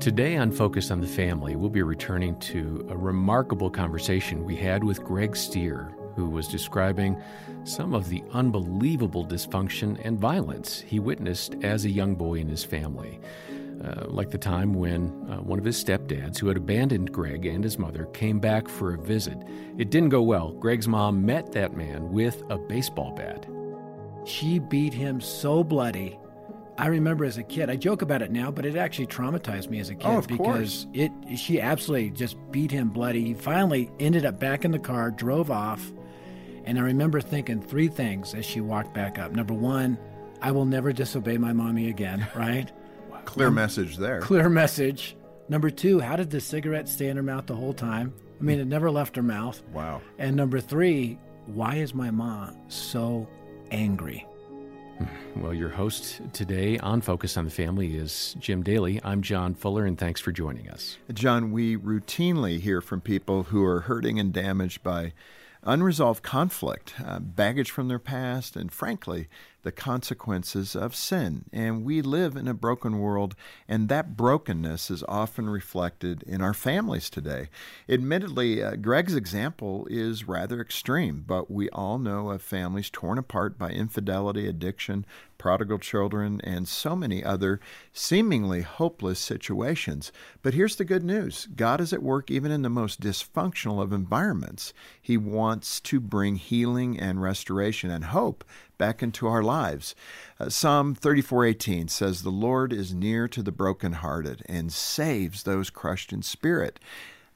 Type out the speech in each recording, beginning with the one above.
Today on Focus on the Family, we'll be returning to a remarkable conversation we had with Greg Stier, who was describing some of the unbelievable dysfunction and violence he witnessed as a young boy in his family. Uh, like the time when uh, one of his stepdads, who had abandoned Greg and his mother, came back for a visit. It didn't go well. Greg's mom met that man with a baseball bat. She beat him so bloody. I remember as a kid. I joke about it now, but it actually traumatized me as a kid Oh, because course. it she absolutely just beat him bloody. He finally ended up back in the car, drove off, and I remember thinking three things as she walked back up. Number one, I will never disobey my mommy again, right? Clear message there. Clear message. Number two, how did the cigarette stay in her mouth the whole time? I mean, it never left her mouth. Wow. And number three, why is my mom so angry? Well, your host today on Focus on the Family is Jim Daly. I'm John Fuller, and thanks for joining us. John, we routinely hear from people who are hurting and damaged by unresolved conflict, uh, baggage from their past, and frankly, the consequences of sin. And we live in a broken world, and that brokenness is often reflected in our families today. Admittedly, uh, Greg's example is rather extreme, but we all know of families torn apart by infidelity, addiction, prodigal children, and so many other seemingly hopeless situations. But here's the good news God is at work even in the most dysfunctional of environments. He wants to bring healing and restoration and hope back into our lives. Uh, Psalm 34:18 says, "The Lord is near to the brokenhearted and saves those crushed in spirit."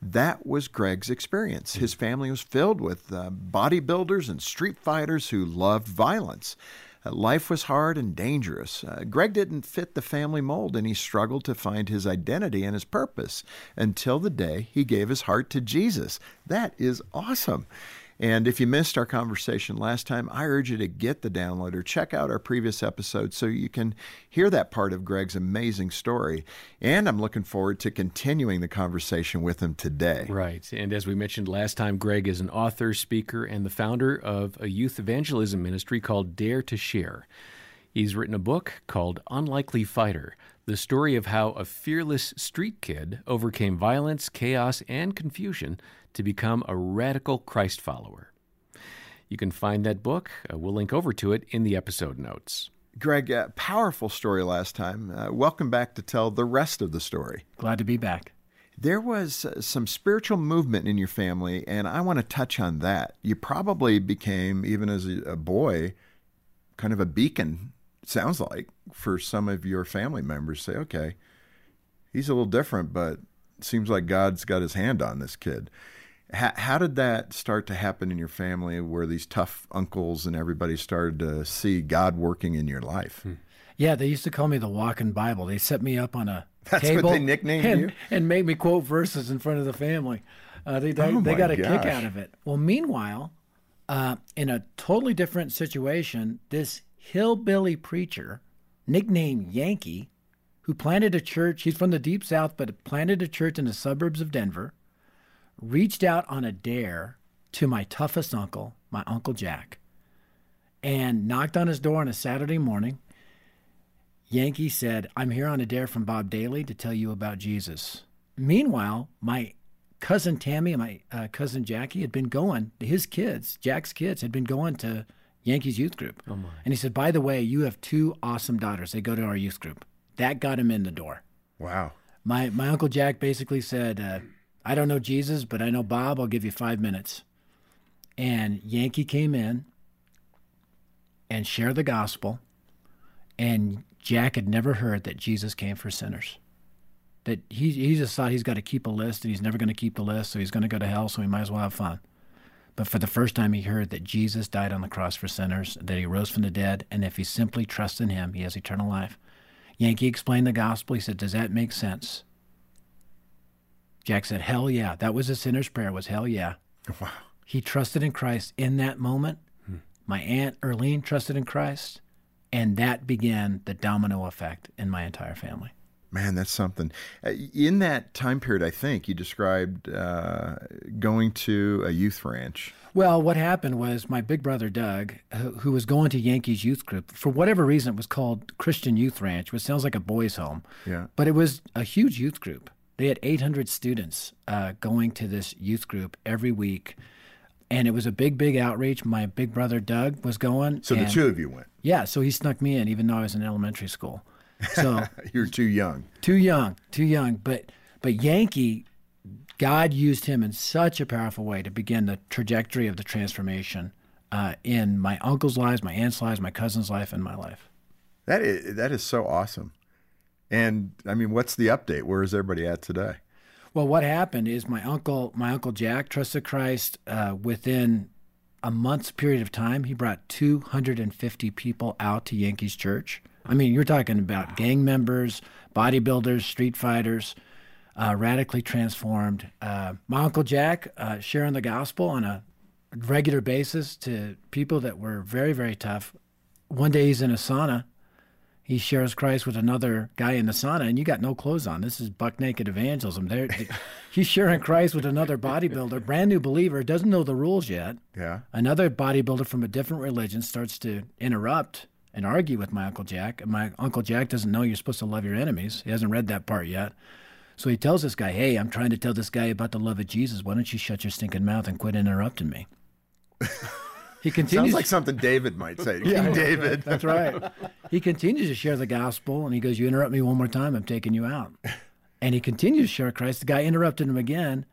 That was Greg's experience. His family was filled with uh, bodybuilders and street fighters who loved violence. Uh, life was hard and dangerous. Uh, Greg didn't fit the family mold and he struggled to find his identity and his purpose until the day he gave his heart to Jesus. That is awesome. And if you missed our conversation last time, I urge you to get the download or check out our previous episode so you can hear that part of Greg's amazing story. And I'm looking forward to continuing the conversation with him today. Right. And as we mentioned last time, Greg is an author, speaker, and the founder of a youth evangelism ministry called Dare to Share. He's written a book called Unlikely Fighter the story of how a fearless street kid overcame violence, chaos, and confusion to become a radical Christ follower. You can find that book. Uh, we'll link over to it in the episode notes. Greg, uh, powerful story last time. Uh, welcome back to tell the rest of the story. Glad to be back. There was uh, some spiritual movement in your family, and I want to touch on that. You probably became, even as a, a boy, kind of a beacon, sounds like, for some of your family members. Say, okay, he's a little different, but it seems like God's got his hand on this kid. How, how did that start to happen in your family where these tough uncles and everybody started to see God working in your life? Yeah, they used to call me the walking Bible. They set me up on a That's what table they nicknamed and, you? and made me quote verses in front of the family. Uh, they they, Oh, they got a kick out of it. Well, meanwhile, uh, in a totally different situation, this hillbilly preacher, nicknamed Yankee, who planted a church. He's from the deep south, but planted a church in the suburbs of Denver. Reached out on a dare to my toughest uncle, my uncle Jack, and knocked on his door on a Saturday morning. Yankee said, I'm here on a dare from Bob Daly to tell you about Jesus. Meanwhile, my cousin Tammy and my uh, cousin Jackie had been going, his kids, Jack's kids, had been going to Yankees youth group. Oh my. And he said, By the way, you have two awesome daughters. They go to our youth group. That got him in the door. Wow. My, my uncle Jack basically said, uh, I don't know Jesus, but I know Bob. I'll give you five minutes. And Yankee came in and shared the gospel. And Jack had never heard that Jesus came for sinners. That he, he just thought he's got to keep a list and he's never going to keep the list, so he's going to go to hell, so he might as well have fun. But for the first time, he heard that Jesus died on the cross for sinners, that he rose from the dead, and if he simply trusts in him, he has eternal life. Yankee explained the gospel. He said, Does that make sense? Jack said, Hell yeah. That was a sinner's prayer, was hell yeah. Wow. He trusted in Christ in that moment. Hmm. My aunt Erlene trusted in Christ, and that began the domino effect in my entire family. Man, that's something. Uh, In that time period, I think you described uh, going to a youth ranch. Well, what happened was my big brother Doug, who who was going to Yankees youth group, for whatever reason, it was called Christian Youth Ranch, which sounds like a boys' home. Yeah. But it was a huge youth group. They had 800 students uh, going to this youth group every week. And it was a big, big outreach. My big brother Doug was going. So the two of you went. Yeah, so he snuck me in, even though I was in elementary school. So you're too young. too young, too young. But but Yankee, God used him in such a powerful way to begin the trajectory of the transformation uh, in my uncle's lives, my aunt's lives, my cousin's life, and my life. That is that is so awesome. And I mean, what's the update? Where is everybody at today? Well, what happened is my uncle, my uncle Jack, trusted Christ uh, within a month's period of time. He brought 250 people out to Yankees Church. I mean, you're talking about gang members, bodybuilders, street fighters, uh, radically transformed. Uh, my uncle Jack uh, sharing the gospel on a regular basis to people that were very, very tough. One day he's in a sauna he shares Christ with another guy in the sauna, and you got no clothes on. This is buck naked evangelism. There, he's sharing Christ with another bodybuilder, brand new believer, doesn't know the rules yet. Yeah. Another bodybuilder from a different religion starts to interrupt and argue with my uncle Jack. And my uncle Jack doesn't know you're supposed to love your enemies. He hasn't read that part yet. So he tells this guy, "Hey, I'm trying to tell this guy about the love of Jesus. Why don't you shut your stinking mouth and quit interrupting me?" He continues. Sounds like something David might say. King David. That's right. He continues to share the gospel, and he goes, "You interrupt me one more time, I'm taking you out." And he continues to share Christ. The guy interrupted him again.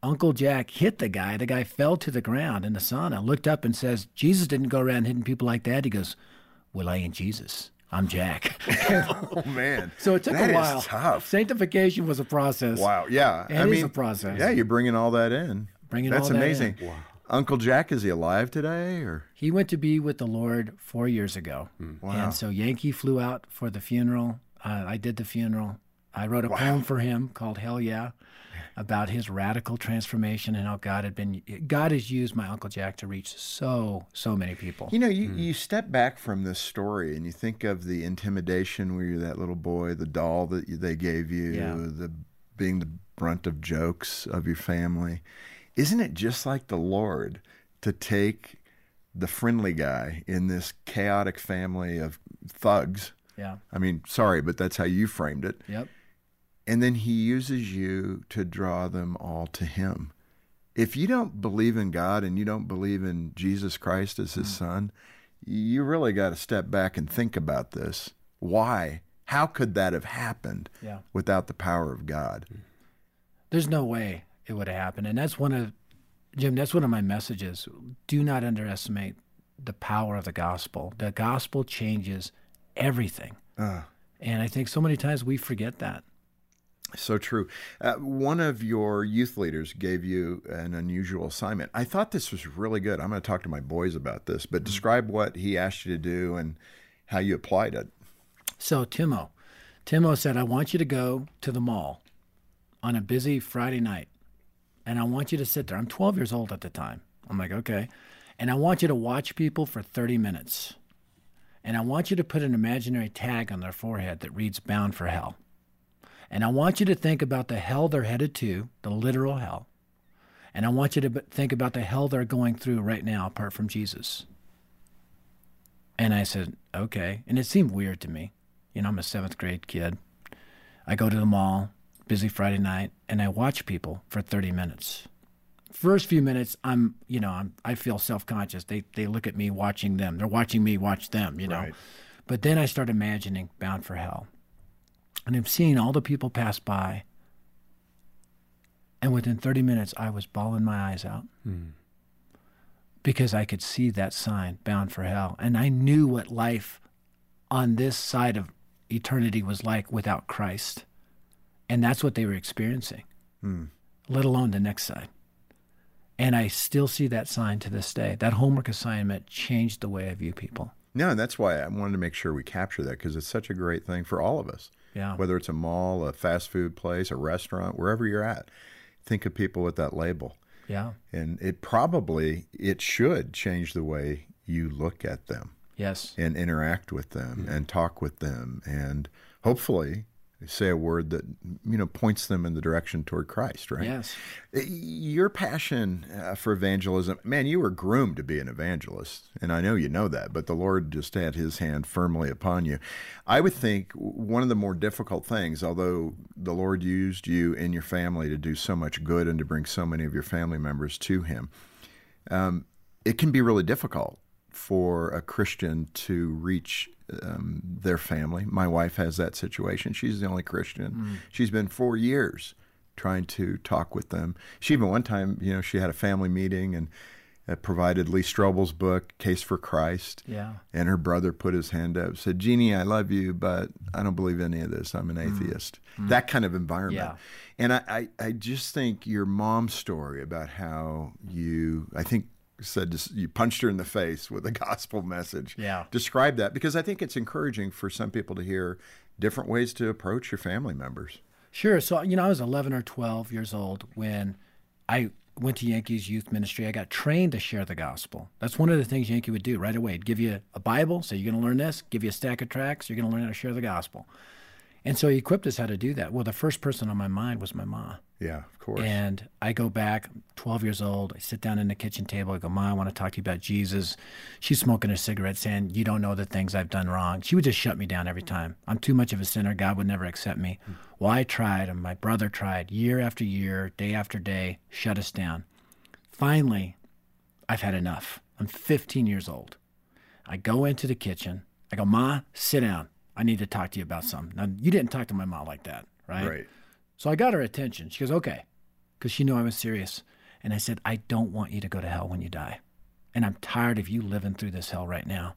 Uncle Jack hit the guy. The guy fell to the ground in the sauna. Looked up and says, "Jesus didn't go around hitting people like that." He goes, "Well, I ain't Jesus. I'm Jack." Oh man. so it took That a while. tough. Sanctification was a process. Wow. Yeah. It I is mean, a process. Yeah, you're bringing all that in. Bringing That's all that That's amazing. in. Uncle Jack is he alive today or? He went to be with the Lord four years ago. Wow. And so Yankee flew out for the funeral. Uh, I did the funeral. I wrote a poem for him called Hell Yeah about his radical transformation and how God had been, God has used my Uncle Jack to reach so, so many people. You know, you, hmm. you step back from this story and you think of the intimidation where you're that little boy, the doll that they gave you, Yeah. the being the brunt of jokes of your family. Isn't it just like the Lord to take the friendly guy in this chaotic family of thugs? Yeah. I mean, sorry, but that's how you framed it. Yep. And then he uses you to draw them all to him. If you don't believe in God and you don't believe in Jesus Christ as his son, you really got to step back and think about this. Why? How could that have happened Yeah. without the power of God? There's no way it would have happened. And that's one of, Jim, that's one of my messages. Do not underestimate the power of the gospel. The gospel changes everything. Ah. And I think so many times we forget that. So true. Uh, one of your youth leaders gave you an unusual assignment. I thought this was really good. I'm going to talk to my boys about this, but describe what he asked you to do and how you applied it. So Timo, Timo said, I want you to go to the mall on a busy Friday night. And I want you to sit there. I'm 12 years old at the time. I'm like, okay. And I want you to watch people for 30 minutes. And I want you to put an imaginary tag on their forehead that reads bound for hell. And I want you to think about the hell they're headed to, the literal hell. And I want you to think about the hell they're going through right now apart from Jesus. And I said, okay. And it seemed weird to me. You know, I'm a seventh grade kid. I go to the mall, busy Friday night, and I watch people for 30 minutes. First few minutes, I'm, you know, I'm, I feel self conscious. They, they look at me watching them. They're watching me watch them, you know. Right. But then I start imagining Bound for Hell. And I'm seeing all the people pass by. And within 30 minutes, I was bawling my eyes out hmm. because I could see that sign, Bound for Hell. And I knew what life on this side of eternity was like without Christ. And that's what they were experiencing, hmm. let alone the next side. And I still see that sign to this day. That homework assignment changed the way I view people. No, and that's why I wanted to make sure we capture that because it's such a great thing for all of us. Yeah. Whether it's a mall, a fast food place, a restaurant, wherever you're at, think of people with that label. Yeah. And it probably, it should change the way you look at them Yes. and interact with them mm-hmm. and talk with them and hopefully say a word that you know points them in the direction toward Christ, right? Yes. Your passion uh, for evangelism, man, you were groomed to be an evangelist, and I know you know that. But the Lord just had His hand firmly upon you. I would think one of the more difficult things, although the Lord used you and your family to do so much good and to bring so many of your family members to Him, um, it can be really difficult for a Christian to reach um, their family. My wife has that situation. She's the only Christian. Mm. She's been four years trying to talk with them. She even one time, you know, she had a family meeting and uh, provided Lee Strobel's book, Case for Christ. Yeah. And her brother put his hand up, said, Jeannie, I love you, but I don't believe any of this. I'm an mm. atheist. Mm. That kind of environment. Yeah. And I, I, I just think your mom's story about how you, I think said you punched her in the face with a gospel message. Yeah. Describe that because I think it's encouraging for some people to hear different ways to approach your family members. Sure. So, you know, I was 11 or 12 years old when I went to Yankees youth ministry. I got trained to share the gospel. That's one of the things Yankee would do right away. He'd give you a Bible, say, you're going to learn this, give you a stack of tracts, you're going to learn how to share the gospel. And so he equipped us how to do that. Well, the first person on my mind was my mom. Yeah, of course. And I go back, 12 years old. I sit down in the kitchen table. I go, Mom, I want to talk to you about Jesus. She's smoking a cigarette, saying, You don't know the things I've done wrong. She would just shut me down every time. I'm too much of a sinner. God would never accept me. Hmm. Well, I tried, and my brother tried year after year, day after day, shut us down. Finally, I've had enough. I'm 15 years old. I go into the kitchen. I go, Ma, sit down. I need to talk to you about something. Now, you didn't talk to my mom like that, right? Right. So I got her attention. She goes, okay, because she knew I was serious. And I said, I don't want you to go to hell when you die. And I'm tired of you living through this hell right now.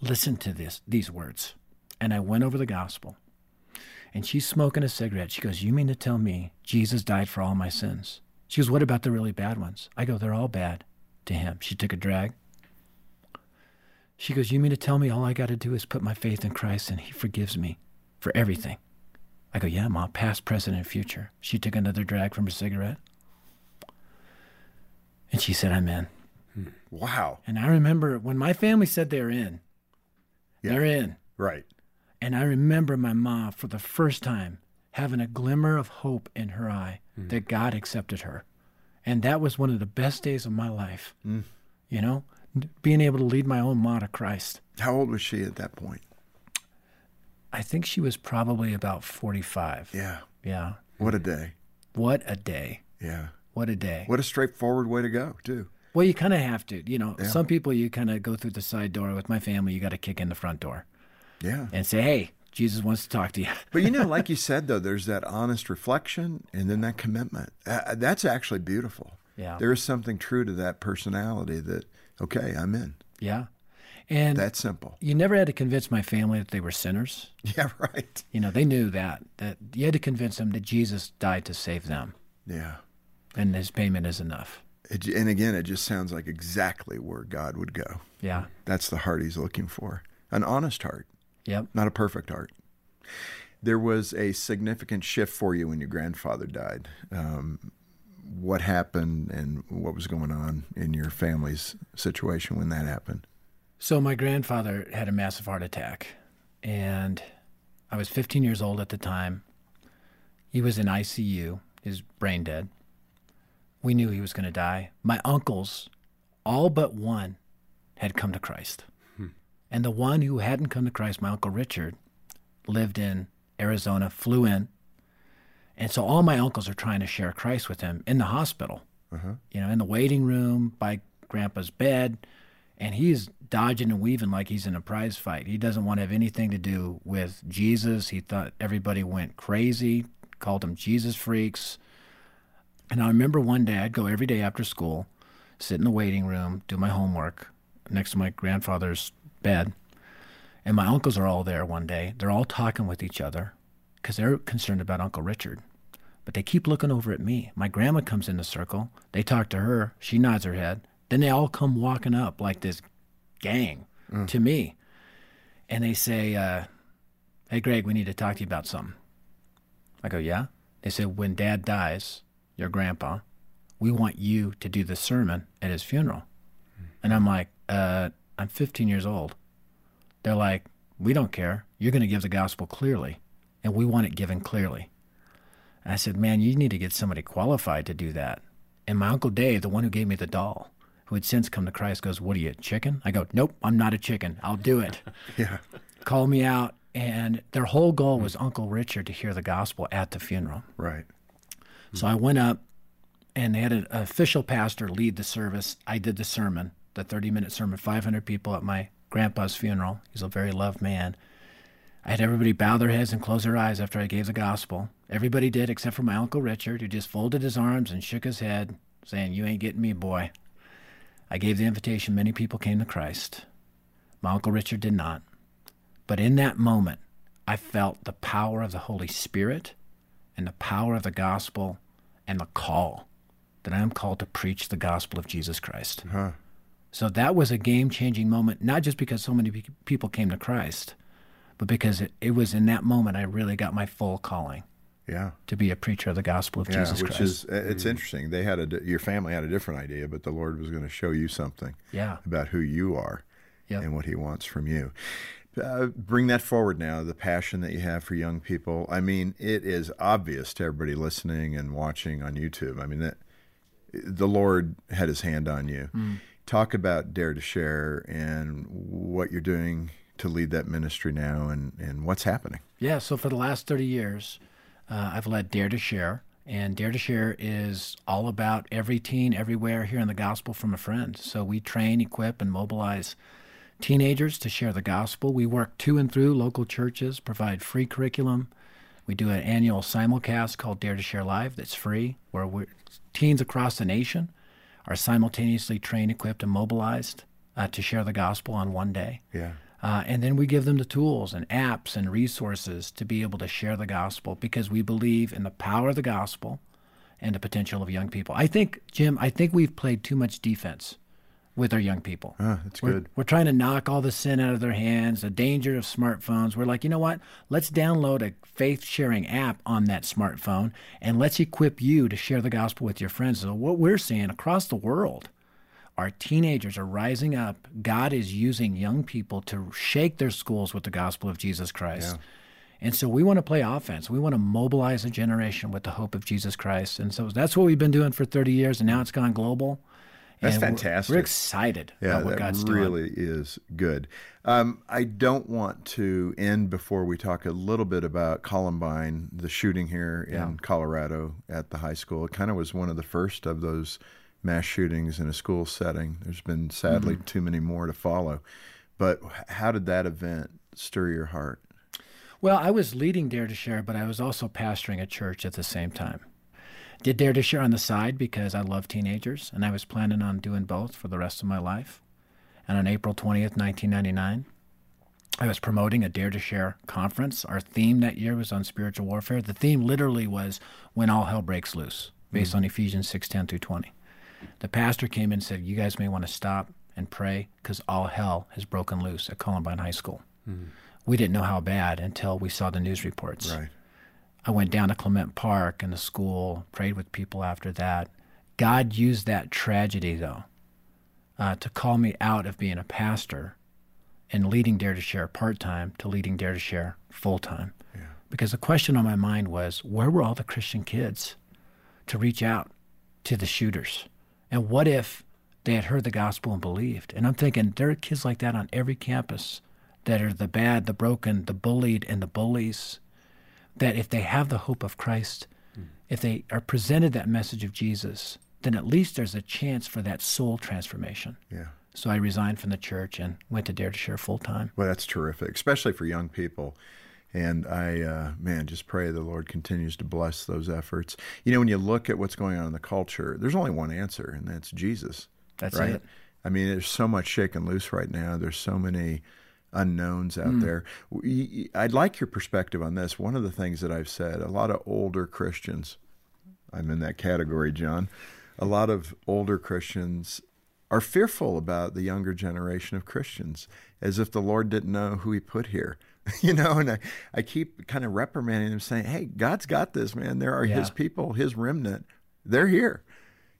Listen to this, these words. And I went over the gospel. And she's smoking a cigarette. She goes, You mean to tell me Jesus died for all my sins? She goes, What about the really bad ones? I go, They're all bad to him. She took a drag. She goes, You mean to tell me all I got to do is put my faith in Christ and He forgives me for everything? I go, Yeah, Mom, past, present, and future. She took another drag from her cigarette. And she said, I'm in. Hmm. Wow. And I remember when my family said they're in, yeah. they're in. Right. And I remember my mom for the first time having a glimmer of hope in her eye mm. that God accepted her. And that was one of the best days of my life. Mm. You know, being able to lead my own ma to Christ. How old was she at that point? I think she was probably about 45. Yeah. Yeah. What a day. What a day. Yeah. What a day. What a straightforward way to go, too. Well, you kind of have to. You know, yeah. some people you kind of go through the side door. With my family, you got to kick in the front door. Yeah. And say, hey, Jesus wants to talk to you. but you know, like you said, though, there's that honest reflection and then that commitment. Uh, that's actually beautiful. Yeah. There is something true to that personality that okay, I'm in. Yeah. And that's simple. You never had to convince my family that they were sinners. Yeah, right. You know, they knew that that you had to convince them that Jesus died to save them. Yeah. And his payment is enough. It, and again, it just sounds like exactly where God would go. Yeah. That's the heart he's looking for. An honest heart. Yep. Not a perfect heart. There was a significant shift for you when your grandfather died. Um, what happened and what was going on in your family's situation when that happened. So, my grandfather had a massive heart attack, and I was 15 years old at the time. He was in ICU, his brain dead. We knew he was going to die. My uncles, all but one, had come to Christ. Hmm. And the one who hadn't come to Christ, my uncle Richard, lived in Arizona, flew in, and so all my uncles are trying to share Christ with him in the hospital, uh-huh. you know, in the waiting room by grandpa's bed. And he's dodging and weaving like he's in a prize fight. He doesn't want to have anything to do with Jesus. He thought everybody went crazy, called them Jesus freaks. And I remember one day I'd go every day after school, sit in the waiting room, do my homework next to my grandfather's bed. And my uncles are all there one day. They're all talking with each other because they're concerned about Uncle Richard. But they keep looking over at me. My grandma comes in the circle. They talk to her. She nods her head. Then they all come walking up like this gang mm. to me. And they say, uh, Hey, Greg, we need to talk to you about something. I go, Yeah. They said, When dad dies, your grandpa, we want you to do the sermon at his funeral. Mm. And I'm like, uh, I'm 15 years old. They're like, We don't care. You're going to give the gospel clearly and we want it given clearly. And I said, Man, you need to get somebody qualified to do that. And my Uncle Dave, the one who gave me the doll, who had since come to Christ, goes, What are you, chicken? I go, Nope, I'm not a chicken. I'll do it. Yeah. Call me out. And their whole goal was Uncle Richard to hear the gospel at the funeral. Right. So I went up and they had an official pastor lead the service. I did the sermon, the 30 minute sermon, 500 people at my grandpa's funeral. He's a very loved man. I had everybody bow their heads and close their eyes after I gave the gospel. Everybody did except for my Uncle Richard, who just folded his arms and shook his head, saying, You ain't getting me, boy. I gave the invitation. Many people came to Christ. My Uncle Richard did not. But in that moment, I felt the power of the Holy Spirit and the power of the gospel and the call that I am called to preach the gospel of Jesus Christ. Huh. So that was a game changing moment, not just because so many people came to Christ, but because it, it was in that moment I really got my full calling Yeah. to be a preacher of the gospel of Yeah, Jesus which Christ. is uh, it's interesting. They had a your family had a different idea, but the Lord was going to show you something yeah. about who you are Yep. and what He wants from you. Uh, bring that forward now. The passion that you have for young people. I mean, it is obvious to everybody listening and watching on YouTube. I mean that the Lord had His hand on you. Mm. Talk about Dare to Share and what you're doing to lead that ministry now, and and what's happening. Yeah, so for the last 30 years, uh, I've led Dare to Share. And Dare to Share is all about every teen everywhere hearing the gospel from a friend. So we train, equip, and mobilize teenagers to share the gospel. We work to and through local churches, provide free curriculum. We do an annual simulcast called Dare to Share Live that's free, where teens across the nation are simultaneously trained, equipped, and mobilized uh, to share the gospel on one day. Yeah. Uh, and then we give them the tools and apps and resources to be able to share the gospel because we believe in the power of the gospel and the potential of young people. I think, Jim, I think we've played too much defense with our young people. Ah, that's we're, good. We're trying to knock all the sin out of their hands, the danger of smartphones. We're like, you know what? Let's download a faith sharing app on that smartphone and let's equip you to share the gospel with your friends. So, what we're seeing across the world, our teenagers are rising up. God is using young people to shake their schools with the gospel of Jesus Christ. And so we want to play offense. We want to mobilize a generation with the hope of Jesus Christ. And so that's what we've been doing for 30 years, and now it's gone global. That's And we're- fantastic. We're, excited Yeah, about what that God's doing. really is good. Um, I don't want to end before we talk a little bit about Columbine, the shooting here Yeah. in Colorado at the high school. It kind of was one of the first of those mass shootings in a school setting. There's been sadly Mm-hmm. too many more to follow. But how did that event stir your heart? Well, I was leading Dare to Share, but I was also pastoring a church at the same time. Did Dare to Share on the side because I love teenagers, and I was planning on doing both for the rest of my life. And on April 20th, 1999, I was promoting a Dare to Share conference. Our theme that year was on spiritual warfare. The theme literally was when all hell breaks loose, based on Ephesians 6:10 through 20. The pastor came in and said, "You guys may want to stop and pray because all hell has broken loose at Columbine High School." We didn't know how bad until we saw the news reports. Right. I went down to Clement Park and the school, prayed with people after that. God used that tragedy, though, uh, to call me out of being a pastor and leading Dare to Share part time to leading Dare to Share full time. Because the question on my mind was where were all the Christian kids to reach out to the shooters? And what if they had heard the gospel and believed? And I'm thinking there are kids like that on every campus that are the bad, the broken, the bullied, and the bullies that if they have the hope of Christ, hmm. if they are presented that message of Jesus, then at least there's a chance for that soul transformation. Yeah. So I resigned from the church and went to Dare to Share full time. Well, that's terrific, especially for young people. And I, uh, man, just pray the Lord continues to bless those efforts. You know, when you look at what's going on in the culture, there's only one answer, and that's Jesus. That's right? it. I mean, there's so much shaken loose right now. There's so many unknowns out there. We- I'd like your perspective on this. One of the things that I've said, a lot of older Christians, I'm in that category, John. A lot of older Christians are fearful about the younger generation of Christians, as if the Lord didn't know who He put here. You know, and I, I keep kind of reprimanding them, saying, Hey, God's got this, man. There are His people, His remnant. They're here.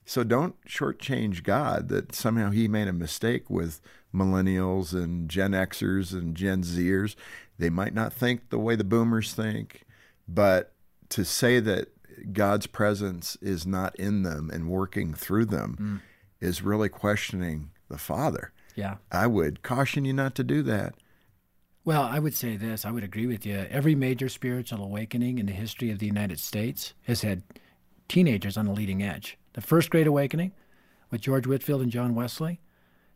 So don't shortchange God that somehow He made a mistake with millennials and Gen Xers and Gen Zers. They might not think the way the boomers think. But to say that God's presence is not in them and working through them mm. is really questioning the Father. Yeah. I would caution you not to do that. Well, I would say this. I would agree with you. Every major spiritual awakening in the history of the United States has had teenagers on the leading edge. The First Great Awakening with George Whitefield and John Wesley,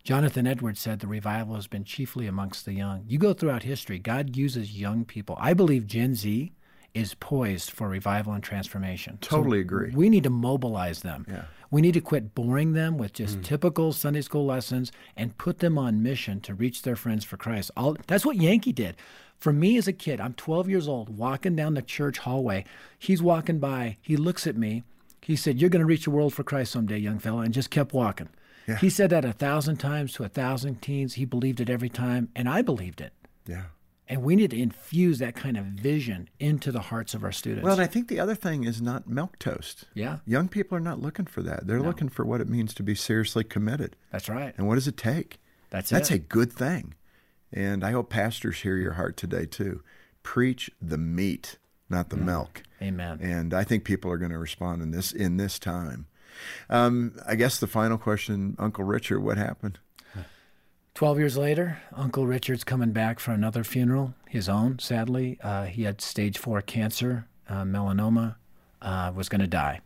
Jonathan Edwards said the revival has been chiefly amongst the young. You go throughout history, God uses young people. I believe Gen Z is poised for revival and transformation. So Totally agree. We need to mobilize them. Yeah. We need to quit boring them with just mm. typical Sunday school lessons and put them on mission to reach their friends for Christ. All, that's what Yankee did. For me as a kid, I'm 12 years old, walking down the church hallway. He's walking by. He looks at me. He said, You're going to reach the world for Christ someday, young fella, and just kept walking. He said that a thousand times to a thousand teens. He believed it every time, and I believed it. Yeah. And we need to infuse that kind of vision into the hearts of our students. Well, and I think the other thing is not milk toast. yeah, Young people are not looking for that. They're looking for what it means to be seriously committed. that's right. And what does it take? That's, it. That's it. a good thing. And I hope pastors hear your heart today too. Preach the meat, not the milk. Amen. And I think people are going to respond in this in this time. Um, I guess the final question, Uncle Richard, what happened? 12 years later, Uncle Richard's coming back for another funeral, his own, sadly. Uh, he had stage four cancer, uh, melanoma, uh, was going to die.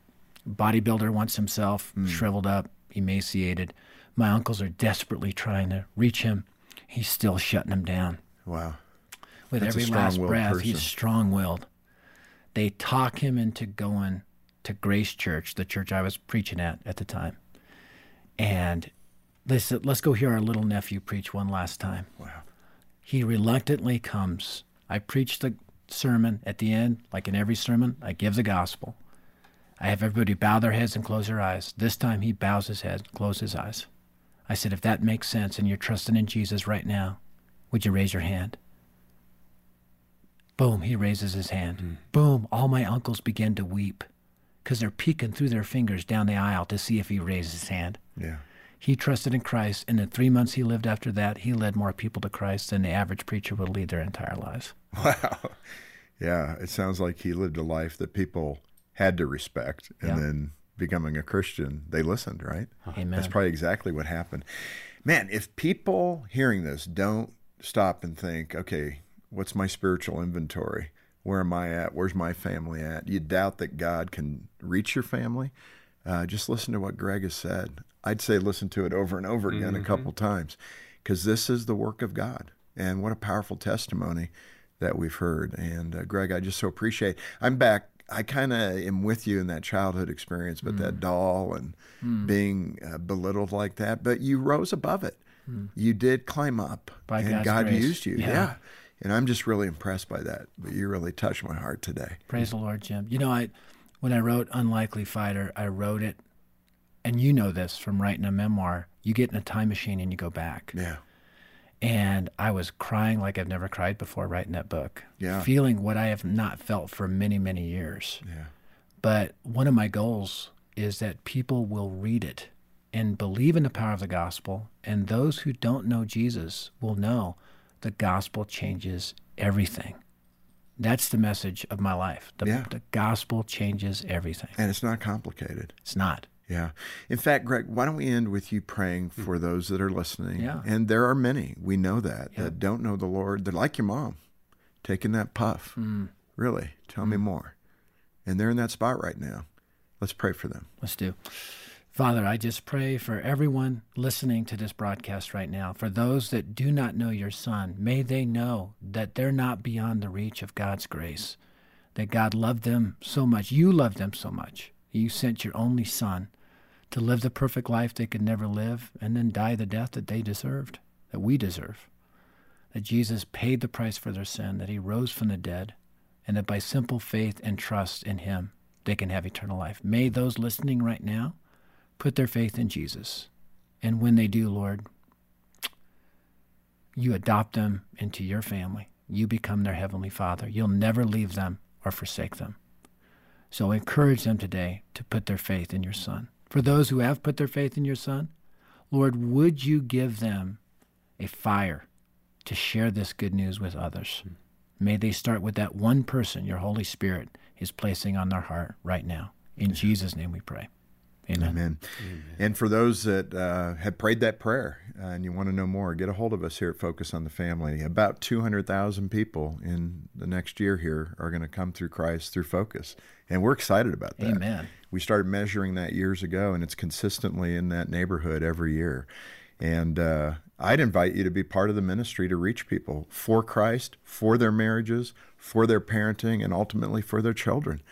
Bodybuilder once himself, shriveled up, emaciated. My uncles are desperately trying to reach him. He's still shutting them down. Wow. With That's every last breath, person. he's strong willed. They talk him into going to Grace Church, the church I was preaching at at the time. And they said, let's go hear our little nephew preach one last time. Wow. He reluctantly comes. I preach the sermon at the end, like in every sermon, I give the gospel. I have everybody bow their heads and close their eyes. This time he bows his head, close his eyes. I said, if that makes sense and you're trusting in Jesus right now, would you raise your hand? Boom, he raises his hand. Hmm. Boom, all my uncles begin to weep because they're peeking through their fingers down the aisle to see if he raises his hand. Yeah. He trusted in Christ, and in three months he lived after that, he led more people to Christ than the average preacher would lead their entire lives. Wow. Yeah. It sounds like he lived a life that people had to respect. And Yeah. then becoming a Christian, they listened, right? Amen. That's probably exactly what happened. Man, if people hearing this don't stop and think, okay, what's my spiritual inventory? Where am I at? Where's my family at? You doubt that God can reach your family? Uh, just listen to what Greg has said. I'd say listen to it over and over again a couple times because this is the work of God. And what a powerful testimony that we've heard. And uh, Greg, I just so appreciate. I'm back. I kind of am with you in that childhood experience, but that doll and being uh, belittled like that. But you rose above it. You did climb up, By and God's God grace. used you. Yeah. yeah. And I'm just really impressed by that. But you really touched my heart today. Praise the Lord, Jim. You know, I when I wrote Unlikely Fighter, I wrote it, and you know this from writing a memoir. You get in a time machine and you go back. Yeah. And I was crying like I've never cried before writing that book. Yeah. Feeling what I have not felt for many, many years. Yeah. But one of my goals is that people will read it and believe in the power of the gospel. And those who don't know Jesus will know the gospel changes everything. That's the message of my life. The, Yeah. the gospel changes everything. And it's not complicated. It's not. Yeah. In fact, Greg, why don't we end with you praying hmm. for those that are listening? Yeah. And there are many, we know that, Yeah. that don't know the Lord. They're like your mom, taking that puff. Hmm. Really? Tell me hmm. more. And they're in that spot right now. Let's pray for them. Let's do. Father, I just pray for everyone listening to this broadcast right now. For those that do not know your Son, may they know that they're not beyond the reach of God's grace, that God loved them so much. You loved them so much. You sent your only Son to live the perfect life they could never live and then die the death that they deserved, that we deserve. That Jesus paid the price for their sin, that he rose from the dead, and that by simple faith and trust in him, they can have eternal life. May those listening right now put their faith in Jesus. And when they do, Lord, you adopt them into your family. You become their heavenly Father. You'll never leave them or forsake them. So encourage them today to put their faith in your Son. For those who have put their faith in your Son, Lord, would you give them a fire to share this good news with others? May they start with that one person your Holy Spirit is placing on their heart right now. In Jesus' name we pray. Amen. Amen. Amen. And for those that uh, have prayed that prayer uh, and you want to know more, get a hold of us here at Focus on the Family. About 200,000 people in the next year here are going to come through Christ through Focus. And we're excited about that. Amen. We started measuring that years ago, and it's consistently in that neighborhood every year. And uh, I'd invite you to be part of the ministry to reach people for Christ, for their marriages, for their parenting, and ultimately for their children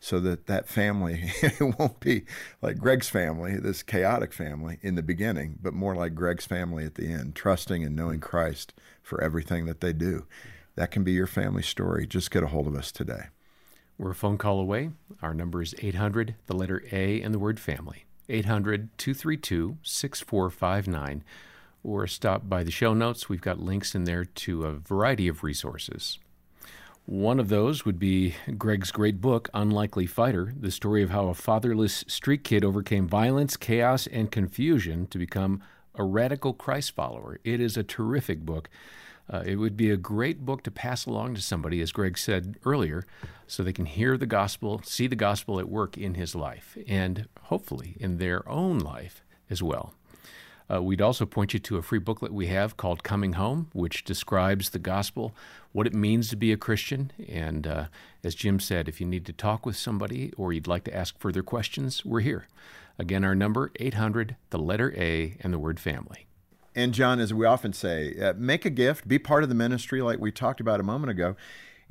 so that that family it won't be like Greg's family, this chaotic family in the beginning, but more like Greg's family at the end, trusting and knowing Christ for everything that they do. That can be your family story. Just get a hold of us today. We're a phone call away. Our number is 800, the letter A, and the word family. 800 232 6459. Or stop by the show notes. We've got links in there to a variety of resources. One of those would be Greg's great book, Unlikely Fighter, the story of how a fatherless street kid overcame violence, chaos, and confusion to become a radical Christ follower. It is a terrific book. Uh, it would be a great book to pass along to somebody, as Greg said earlier, so they can hear the gospel, see the gospel at work in his life, and hopefully in their own life as well. Uh, we'd also point you to a free booklet we have called Coming Home, which describes the gospel, what it means to be a Christian. And uh, as Jim said, if you need to talk with somebody or you'd like to ask further questions, we're here. Again, our number 800, the letter A, and the word family. And John, as we often say, uh, make a gift, be part of the ministry like we talked about a moment ago.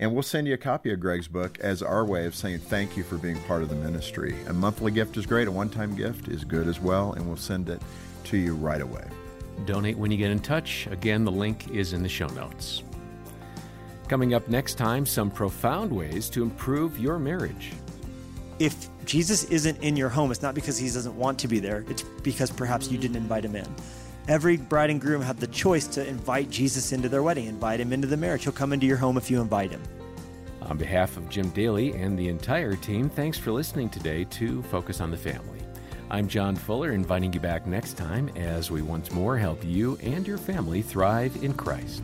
And we'll send you a copy of Greg's book as our way of saying thank you for being part of the ministry. A monthly gift is great, a one time gift is good as well, and we'll send it to you right away. Donate when you get in touch. Again, the link is in the show notes. Coming up next time, some profound ways to improve your marriage. If Jesus isn't in your home, it's not because he doesn't want to be there, it's because perhaps you didn't invite him in. Every bride and groom have the choice to invite Jesus into their wedding, invite him into the marriage. He'll come into your home if you invite him. On behalf of Jim Daly and the entire team, thanks for listening today to Focus on the Family. I'm John Fuller, inviting you back next time as we once more help you and your family thrive in Christ.